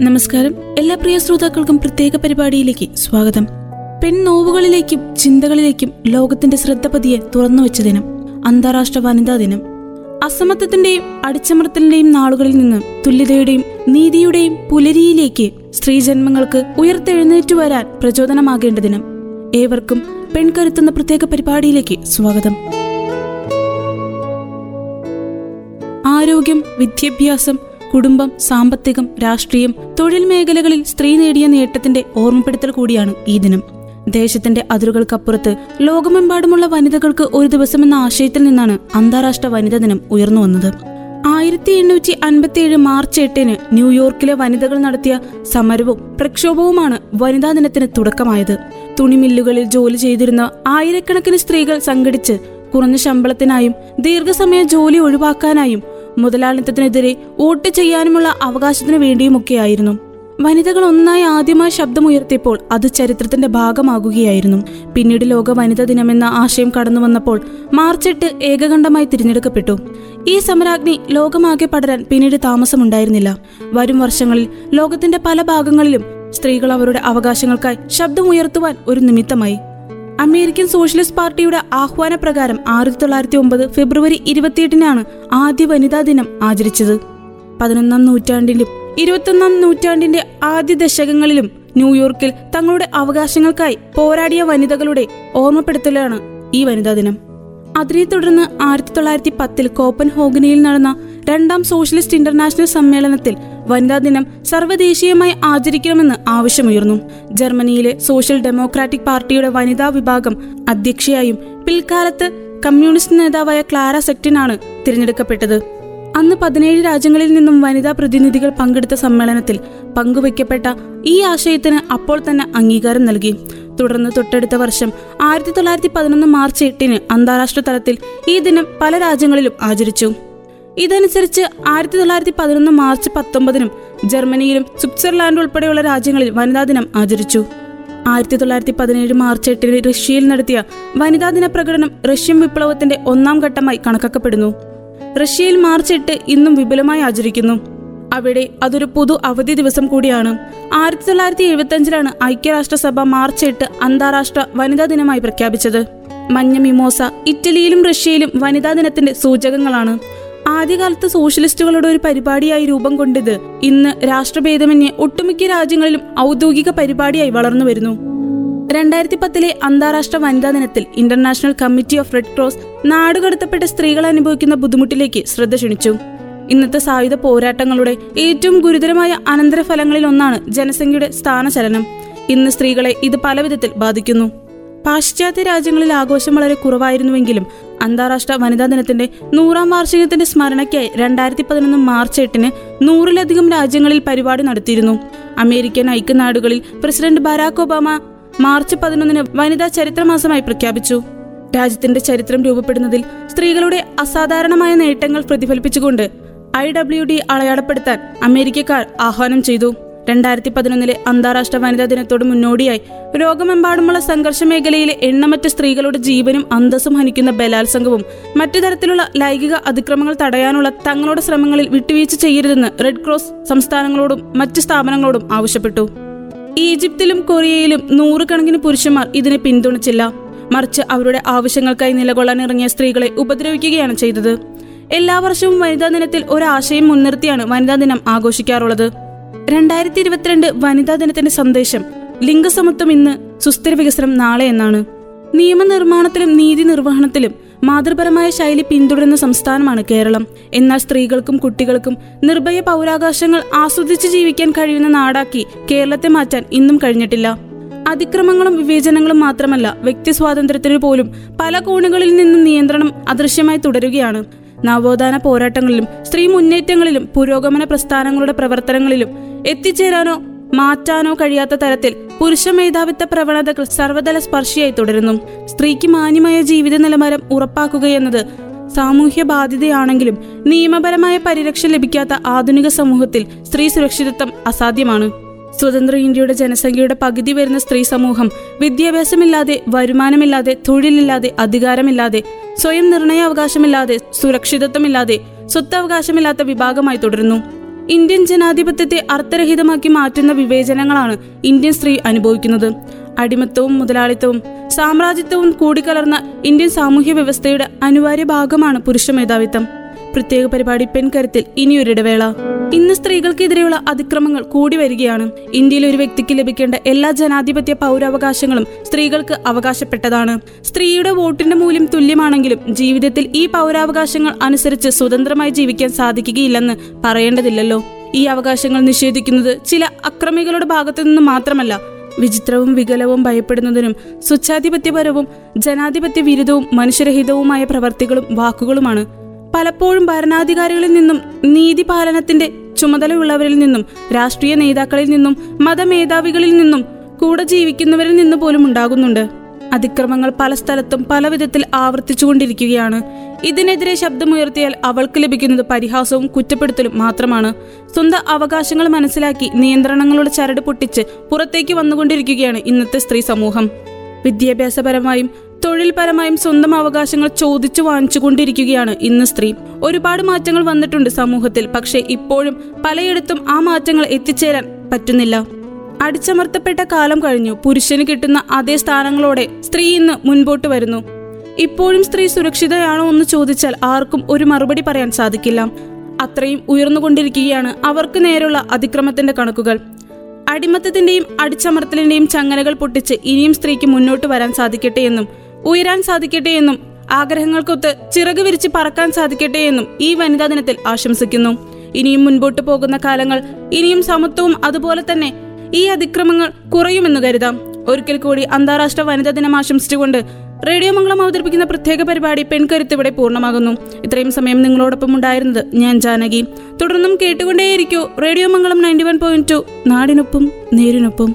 നമസ്കാരം. എല്ലാ പ്രിയ ശ്രോതാക്കൾക്കും പ്രത്യേക പരിപാടിയിലേക്ക് സ്വാഗതം. പെൺനോവുകളിലേക്കും ചിന്തകളിലേക്കും ലോകത്തിന്റെ ശ്രദ്ധ പതിയെ തുറന്നു വെച്ച ദിനം അന്താരാഷ്ട്ര വനിതാ ദിനം. അസമത്വത്തിന്റെയും അടിച്ചമർത്തലിന്റെയും നാളുകളിൽ നിന്ന് തുല്യതയുടെയും നീതിയുടെയും പുലരിയിലേക്ക് സ്ത്രീജന്മങ്ങൾക്ക് ഉയർത്തെഴുന്നേറ്റു വരാൻ പ്രചോദനമാകേണ്ട ദിനം. ഏവർക്കും പെൺകരുത്തുന്ന പ്രത്യേക പരിപാടിയിലേക്ക് സ്വാഗതം. ആരോഗ്യം വിദ്യാഭ്യാസം കുടുംബം സാമ്പത്തികം രാഷ്ട്രീയം തൊഴിൽ മേഖലകളിൽ സ്ത്രീ നേടിയ നേട്ടത്തിന്റെ ഓർമ്മപ്പെടുത്തൽ കൂടിയാണ് ഈ ദിനം. ദേശത്തിന്റെ അതിരുകൾക്കപ്പുറത്ത് ലോകമെമ്പാടുമുള്ള വനിതകൾക്ക് ഒരു ദിവസമെന്ന ആശയത്തിൽ നിന്നാണ് അന്താരാഷ്ട്ര വനിതാ ദിനം ഉയർന്നു വന്നത്. ആയിരത്തി എണ്ണൂറ്റി അൻപത്തിയേഴ് മാർച്ച് എട്ടിന് ന്യൂയോർക്കിലെ വനിതകൾ നടത്തിയ സമരവും പ്രക്ഷോഭവുമാണ് വനിതാ ദിനത്തിന് തുടക്കമായത്. തുണിമില്ലുകളിൽ ജോലി ചെയ്തിരുന്ന ആയിരക്കണക്കിന് സ്ത്രീകൾ സംഘടിച്ച് കുറഞ്ഞ ശമ്പളത്തിനായും ദീർഘസമയ ജോലി ഒഴിവാക്കാനായും മുതലാളിത്തത്തിനെതിരെ വോട്ട് ചെയ്യാനുമുള്ള അവകാശത്തിനു വേണ്ടിയുമൊക്കെയായിരുന്നു. വനിതകൾ ഒന്നായി ആദ്യമായി ശബ്ദമുയർത്തിയപ്പോൾ അത് ചരിത്രത്തിന്റെ ഭാഗമാകുകയായിരുന്നു. പിന്നീട് ലോക വനിതാ ദിനമെന്ന ആശയം കടന്നു വന്നപ്പോൾ മാർച്ച് എട്ട് ഏകകണ്ഠമായി തിരഞ്ഞെടുക്കപ്പെട്ടു. ഈ സമരാഗ്നി ലോകമാകെ പടരാൻ പിന്നീട് താമസമുണ്ടായിരുന്നില്ല. വരും വർഷങ്ങളിൽ ലോകത്തിന്റെ പല ഭാഗങ്ങളിലും സ്ത്രീകൾ അവരുടെ അവകാശങ്ങൾക്കായി ശബ്ദമുയർത്തുവാൻ ഒരു നിമിത്തമായി. അമേരിക്കൻ സോഷ്യലിസ്റ്റ് പാർട്ടിയുടെ ആഹ്വാനപ്രകാരം ആയിരത്തി തൊള്ളായിരത്തി ഒമ്പത് ഫെബ്രുവരി ഇരുപത്തിയെട്ടിനാണ് ആദ്യ വനിതാ ദിനം ആചരിച്ചത്. പതിനൊന്നാം നൂറ്റാണ്ടിലും ഇരുപത്തൊന്നാം നൂറ്റാണ്ടിന്റെ ആദ്യ ദശകങ്ങളിലും ന്യൂയോർക്കിൽ തങ്ങളുടെ അവകാശങ്ങൾക്കായി പോരാടിയ വനിതകളുടെ ഓർമ്മപ്പെടുത്തലാണ് ഈ വനിതാ ദിനം. അതിനെ തുടർന്ന് ആയിരത്തി തൊള്ളായിരത്തി പത്തിൽ കോപ്പൻ ഹോഗനയിൽ നടന്ന രണ്ടാം സോഷ്യലിസ്റ്റ് ഇന്റർനാഷണൽ സമ്മേളനത്തിൽ വനിതാ ദിനം സർവദേശീയമായി ആചരിക്കണമെന്ന് ആവശ്യമുയർന്നു. ജർമ്മനിയിലെ സോഷ്യൽ ഡെമോക്രാറ്റിക് പാർട്ടിയുടെ വനിതാ വിഭാഗം അധ്യക്ഷയായും പിൽക്കാലത്ത് കമ്മ്യൂണിസ്റ്റ് നേതാവായ ക്ലാര സെക്ടിനാണ് തിരഞ്ഞെടുക്കപ്പെട്ടത്. അന്ന് പതിനേഴ് രാജ്യങ്ങളിൽ നിന്നും വനിതാ പ്രതിനിധികൾ പങ്കെടുത്ത സമ്മേളനത്തിൽ പങ്കുവയ്ക്കപ്പെട്ട ഈ ആശയത്തിന് അപ്പോൾ തന്നെ അംഗീകാരം നൽകി. തുടർന്ന് തൊട്ടടുത്ത വർഷം ആയിരത്തി തൊള്ളായിരത്തി പതിനൊന്ന് മാർച്ച് എട്ടിന് അന്താരാഷ്ട്ര തലത്തിൽ ഈ ദിനം പല രാജ്യങ്ങളിലും ആചരിച്ചു. ഇതനുസരിച്ച് ആയിരത്തി തൊള്ളായിരത്തി പതിനൊന്ന് മാർച്ച് പത്തൊമ്പതിനും ജർമ്മനിയിലും സ്വിറ്റ്സർലാൻഡ് ഉൾപ്പെടെയുള്ള രാജ്യങ്ങളിൽ വനിതാ ദിനം ആചരിച്ചു. ആയിരത്തി തൊള്ളായിരത്തി പതിനേഴ് മാർച്ച് എട്ടിന് റഷ്യയിൽ നടത്തിയ വനിതാ ദിന പ്രകടനം റഷ്യൻ വിപ്ലവത്തിന്റെ ഒന്നാം ഘട്ടമായി കണക്കാക്കപ്പെടുന്നു. റഷ്യയിൽ മാർച്ച് എട്ട് ഇന്നും വിപുലമായി ആചരിക്കുന്നു. അവിടെ അതൊരു പുതു അവധി ദിവസം കൂടിയാണ്. ആയിരത്തി തൊള്ളായിരത്തി എഴുപത്തി അഞ്ചിലാണ് ഐക്യരാഷ്ട്രസഭ മാർച്ച് എട്ട് അന്താരാഷ്ട്ര വനിതാ ദിനമായി പ്രഖ്യാപിച്ചത്. മഞ്ഞ മിമോസ ഇറ്റലിയിലും റഷ്യയിലും വനിതാ ദിനത്തിന്റെ സൂചകങ്ങളാണ്. ആദ്യകാലത്ത് സോഷ്യലിസ്റ്റുകളുടെ ഒരു പരിപാടിയായി രൂപം കൊണ്ടത് ഇന്ന് രാഷ്ട്രഭേദമന്യേ ഒട്ടുമിക്ക രാജ്യങ്ങളിലും ഔദ്യോഗിക പരിപാടിയായി വളർന്നു വരുന്നു. രണ്ടായിരത്തി പത്തിലെ അന്താരാഷ്ട്ര വനിതാ ദിനത്തിൽ international committee of red cross നാടുകടത്തപ്പെട്ട സ്ത്രീകൾ അനുഭവിക്കുന്ന ബുദ്ധിമുട്ടിലേക്ക് ശ്രദ്ധ ക്ഷണിച്ചു. ഇന്നത്തെ സായുധ പോരാട്ടങ്ങളുടെ ഏറ്റവും ഗുരുതരമായ അനന്തരഫലങ്ങളിൽ ഒന്നാണ് ജനസംഖ്യയുടെ സ്ഥാനചലനം. ഇന്ന് സ്ത്രീകളെ ഇത് പലവിധത്തിൽ ബാധിക്കുന്നു. പാശ്ചാത്യ രാജ്യങ്ങളിൽ ആഘോഷം വളരെ കുറവായിരുന്നുവെങ്കിലും അന്താരാഷ്ട്ര വനിതാ ദിനത്തിന്റെ നൂറാം വാർഷികത്തിന്റെ സ്മരണയ്ക്കായി രണ്ടായിരത്തി പതിനൊന്ന് മാർച്ച് എട്ടിന് നൂറിലധികം രാജ്യങ്ങളിൽ പരിപാടി നടത്തിയിരുന്നു. അമേരിക്കൻ ഐക്യനാടുകളിൽ പ്രസിഡന്റ് ബരാക് ഒബാമ മാർച്ച് പതിനൊന്നിന് വനിതാ ചരിത്രമാസമായി പ്രഖ്യാപിച്ചു. രാജ്യത്തിന്റെ ചരിത്രം രൂപപ്പെടുന്നതിൽ സ്ത്രീകളുടെ അസാധാരണമായ നേട്ടങ്ങൾ പ്രതിഫലിപ്പിച്ചുകൊണ്ട് ഐ ഡബ്ല്യു ഡി അളയാടപ്പെടുത്താൻ അമേരിക്കക്കാർ ആഹ്വാനം ചെയ്തു. രണ്ടായിരത്തി പതിനൊന്നിലെ അന്താരാഷ്ട്ര വനിതാ ദിനത്തോട് മുന്നോടിയായി രോഗമെമ്പാടുമുള്ള സംഘർഷ മേഖലയിലെ എണ്ണമറ്റ സ്ത്രീകളുടെ ജീവനും അന്തസ്സും ഹനിക്കുന്ന ബലാത്സംഗവും മറ്റു തരത്തിലുള്ള ലൈംഗിക അതിക്രമങ്ങൾ തടയാനുള്ള തങ്ങളുടെ ശ്രമങ്ങളിൽ വിട്ടുവീഴ്ച ചെയ്യരുതെന്ന് റെഡ് ക്രോസ് സംസ്ഥാനങ്ങളോടും മറ്റ് സ്ഥാപനങ്ങളോടും ആവശ്യപ്പെട്ടു. ഈജിപ്തിലും കൊറിയയിലും നൂറുകണക്കിന് പുരുഷന്മാർ ഇതിനെ പിന്തുണച്ചില്ല. മറിച്ച് അവരുടെ ആവശ്യങ്ങൾക്കായി നിലകൊള്ളാൻ ഇറങ്ങിയ സ്ത്രീകളെ ഉപദ്രവിക്കുകയാണ് ചെയ്തത്. എല്ലാ വർഷവും വനിതാ ദിനത്തിൽ ഒരാശയം മുൻനിർത്തിയാണ് വനിതാ ദിനം ആഘോഷിക്കാറുള്ളത്. രണ്ടായിരത്തി ഇരുപത്തിരണ്ട് വനിതാ ദിനത്തിന്റെ സന്ദേശം. ലിംഗസമത്വം ഇന്ന് സുസ്ഥിര വികസനം നാളെ എന്നാണ്. നിയമനിർമ്മാണത്തിലും നീതി നിർവഹണത്തിലും മാതൃപരമായ ശൈലി പിന്തുടരുന്ന സംസ്ഥാനമാണ് കേരളം. എന്നാൽ സ്ത്രീകൾക്കും കുട്ടികൾക്കും നിർഭയ പൗരാകാശങ്ങൾ ആസ്വദിച്ച് ജീവിക്കാൻ കഴിയുന്ന നാടാക്കി കേരളത്തെ മാറ്റാൻ ഇന്നും കഴിഞ്ഞിട്ടില്ല. അതിക്രമങ്ങളും വിവേചനങ്ങളും മാത്രമല്ല വ്യക്തി സ്വാതന്ത്ര്യത്തിന് പോലും പല കോണുകളിൽ നിന്നും നിയന്ത്രണം അദൃശ്യമായി തുടരുകയാണ്. നവോത്ഥാന പോരാട്ടങ്ങളിലും സ്ത്രീ മുന്നേറ്റങ്ങളിലും പുരോഗമന പ്രസ്ഥാനങ്ങളുടെ പ്രവർത്തനങ്ങളിലും എത്തിച്ചേരാനോ മാറ്റാനോ കഴിയാത്ത തരത്തിൽ പുരുഷ മേധാവിത്വ പ്രവണതകൾ സർവതല സ്പർശിയായി തുടരുന്നു. സ്ത്രീക്ക് മാന്യമായ ജീവിത നിലവാരം ഉറപ്പാക്കുകയെന്നത് സാമൂഹ്യ ബാധ്യതയാണെങ്കിലും നിയമപരമായ പരിരക്ഷ ലഭിക്കാത്ത ആധുനിക സമൂഹത്തിൽ സ്ത്രീ സുരക്ഷിതത്വം അസാധ്യമാണ്. സ്വതന്ത്ര ഇന്ത്യയുടെ ജനസംഖ്യയുടെ പകുതി വരുന്ന സ്ത്രീ സമൂഹം വിദ്യാഭ്യാസമില്ലാതെ വരുമാനമില്ലാതെ തൊഴിലില്ലാതെ അധികാരമില്ലാതെ സ്വയം നിർണയാവകാശമില്ലാതെ സുരക്ഷിതത്വമില്ലാതെ സ്വത്തവകാശമില്ലാത്ത വിഭാഗമായി തുടരുന്നു. ഇന്ത്യൻ ജനാധിപത്യത്തെ അർത്ഥരഹിതമാക്കി മാറ്റുന്ന വിവേചനങ്ങളാണ് ഇന്ത്യൻ സ്ത്രീ അനുഭവിക്കുന്നത്. അടിമത്തവും മുതലാളിത്തവും സാമ്രാജ്യത്വവും കൂടിക്കലർന്ന ഇന്ത്യൻ സാമൂഹ്യ വ്യവസ്ഥയുടെ അനിവാര്യ ഭാഗമാണ് പുരുഷ മേധാവിത്വം. പ്രത്യേക പരിപാടി പെൺകരുത്തിൽ ഇനിയൊരിടവേള ഇന്ന് സ്ത്രീകൾക്കെതിരെയുള്ള അതിക്രമങ്ങൾ കൂടി വരികയാണ്. ഇന്ത്യയിൽ ഒരു വ്യക്തിക്ക് ലഭിക്കേണ്ട എല്ലാ ജനാധിപത്യ പൗരാവകാശങ്ങളും സ്ത്രീകൾക്ക് അവകാശപ്പെട്ടതാണ്. സ്ത്രീയുടെ വോട്ടിന്റെ മൂല്യം തുല്യമാണെങ്കിലും ജീവിതത്തിൽ ഈ പൗരാവകാശങ്ങൾ അനുസരിച്ച് സ്വതന്ത്രമായി ജീവിക്കാൻ സാധിക്കുകയില്ലെന്ന് പറയേണ്ടതില്ലല്ലോ. ഈ അവകാശങ്ങൾ നിഷേധിക്കുന്നത് ചില അക്രമികളുടെ ഭാഗത്തു നിന്ന് മാത്രമല്ല വിചിത്രവും വികലവും ഭയപ്പെടുന്നതിനും സ്വച്ഛാധിപത്യപരവും ജനാധിപത്യ വിരുദ്ധവും മനുഷ്യരഹിതവുമായ പ്രവർത്തികളും വാക്കുകളുമാണ് പലപ്പോഴും ഭരണാധികാരികളിൽ നിന്നും നീതിപാലനത്തിന്റെ ചുമതലയുള്ളവരിൽ നിന്നും രാഷ്ട്രീയ നേതാക്കളിൽ നിന്നും മതമേധാവികളിൽ നിന്നും കൂടെ ജീവിക്കുന്നവരിൽ നിന്ന് പോലും ഉണ്ടാകുന്നുണ്ട്. അതിക്രമങ്ങൾ പല സ്ഥലത്തും പല വിധത്തിൽ ആവർത്തിച്ചുകൊണ്ടിരിക്കുകയാണ്. ഇതിനെതിരെ ശബ്ദമുയർത്തിയാൽ അവൾക്ക് ലഭിക്കുന്നത് പരിഹാസവും കുറ്റപ്പെടുത്തലും മാത്രമാണ്. സ്വന്തം അവകാശങ്ങൾ മനസ്സിലാക്കി നിയന്ത്രണങ്ങളുടെ ചരട് പൊട്ടിച്ച് പുറത്തേക്ക് വന്നുകൊണ്ടിരിക്കുകയാണ് ഇന്നത്തെ സ്ത്രീ സമൂഹം. വിദ്യാഭ്യാസപരമായും തൊഴിൽപരമായും സ്വന്തം അവകാശങ്ങൾ ചോദിച്ചു വാങ്ങിച്ചുകൊണ്ടിരിക്കുകയാണ് ഇന്ന് സ്ത്രീ. ഒരുപാട് മാറ്റങ്ങൾ വന്നിട്ടുണ്ട് സമൂഹത്തിൽ പക്ഷേ ഇപ്പോഴും പലയിടത്തും ആ മാറ്റങ്ങൾ എത്തിച്ചേരാൻ പറ്റുന്നില്ല. അടിച്ചമർത്തപ്പെട്ട കാലം കഴിഞ്ഞു. പുരുഷന് കിട്ടുന്ന അതേ സ്ഥാനങ്ങളോടെ സ്ത്രീ ഇന്ന് മുൻപോട്ട് വരുന്നു. ഇപ്പോഴും സ്ത്രീ സുരക്ഷിതയാണോ എന്ന് ചോദിച്ചാൽ ആർക്കും ഒരു മറുപടി പറയാൻ സാധിക്കില്ല. അത്രയും ഉയർന്നുകൊണ്ടിരിക്കുകയാണ് അവർക്ക് നേരെയുള്ള അതിക്രമത്തിന്റെ കണക്കുകൾ. അടിമത്തത്തിന്റെയും അടിച്ചമർത്തലിന്റെയും ചങ്ങലകൾ പൊട്ടിച്ച് ഇനിയും സ്ത്രീക്ക് മുന്നോട്ട് വരാൻ സാധിക്കട്ടെ എന്നും ഉയരാൻ സാധിക്കട്ടെ എന്നും ആഗ്രഹങ്ങൾക്കൊത്ത് ചിറക് വിരിച്ച് പറക്കാൻ സാധിക്കട്ടെ എന്നും ഈ വനിതാ ദിനത്തിൽ ആശംസിക്കുന്നു. ഇനിയും മുൻപോട്ട് പോകുന്ന കാലങ്ങൾ ഇനിയും സമത്വവും അതുപോലെ തന്നെ ഈ അതിക്രമങ്ങൾ കുറയുമെന്ന് കരുതാം. ഒരിക്കൽ കൂടി അന്താരാഷ്ട്ര വനിതാ ദിനം ആശംസിച്ചുകൊണ്ട് റേഡിയോ മംഗളം അവതരിപ്പിക്കുന്ന പ്രത്യേക പരിപാടി പെൺകരുത്ത് ഇവിടെ പൂർണമാകുന്നു. ഇത്രയും സമയം നിങ്ങളോടൊപ്പം ഉണ്ടായിരുന്നത് ഞാൻ ജാനകി. തുടർന്നും കേട്ടുകൊണ്ടേയിരിക്കൂ radio Mangalam ninety one point two നാടിനൊപ്പം നേരിനൊപ്പം.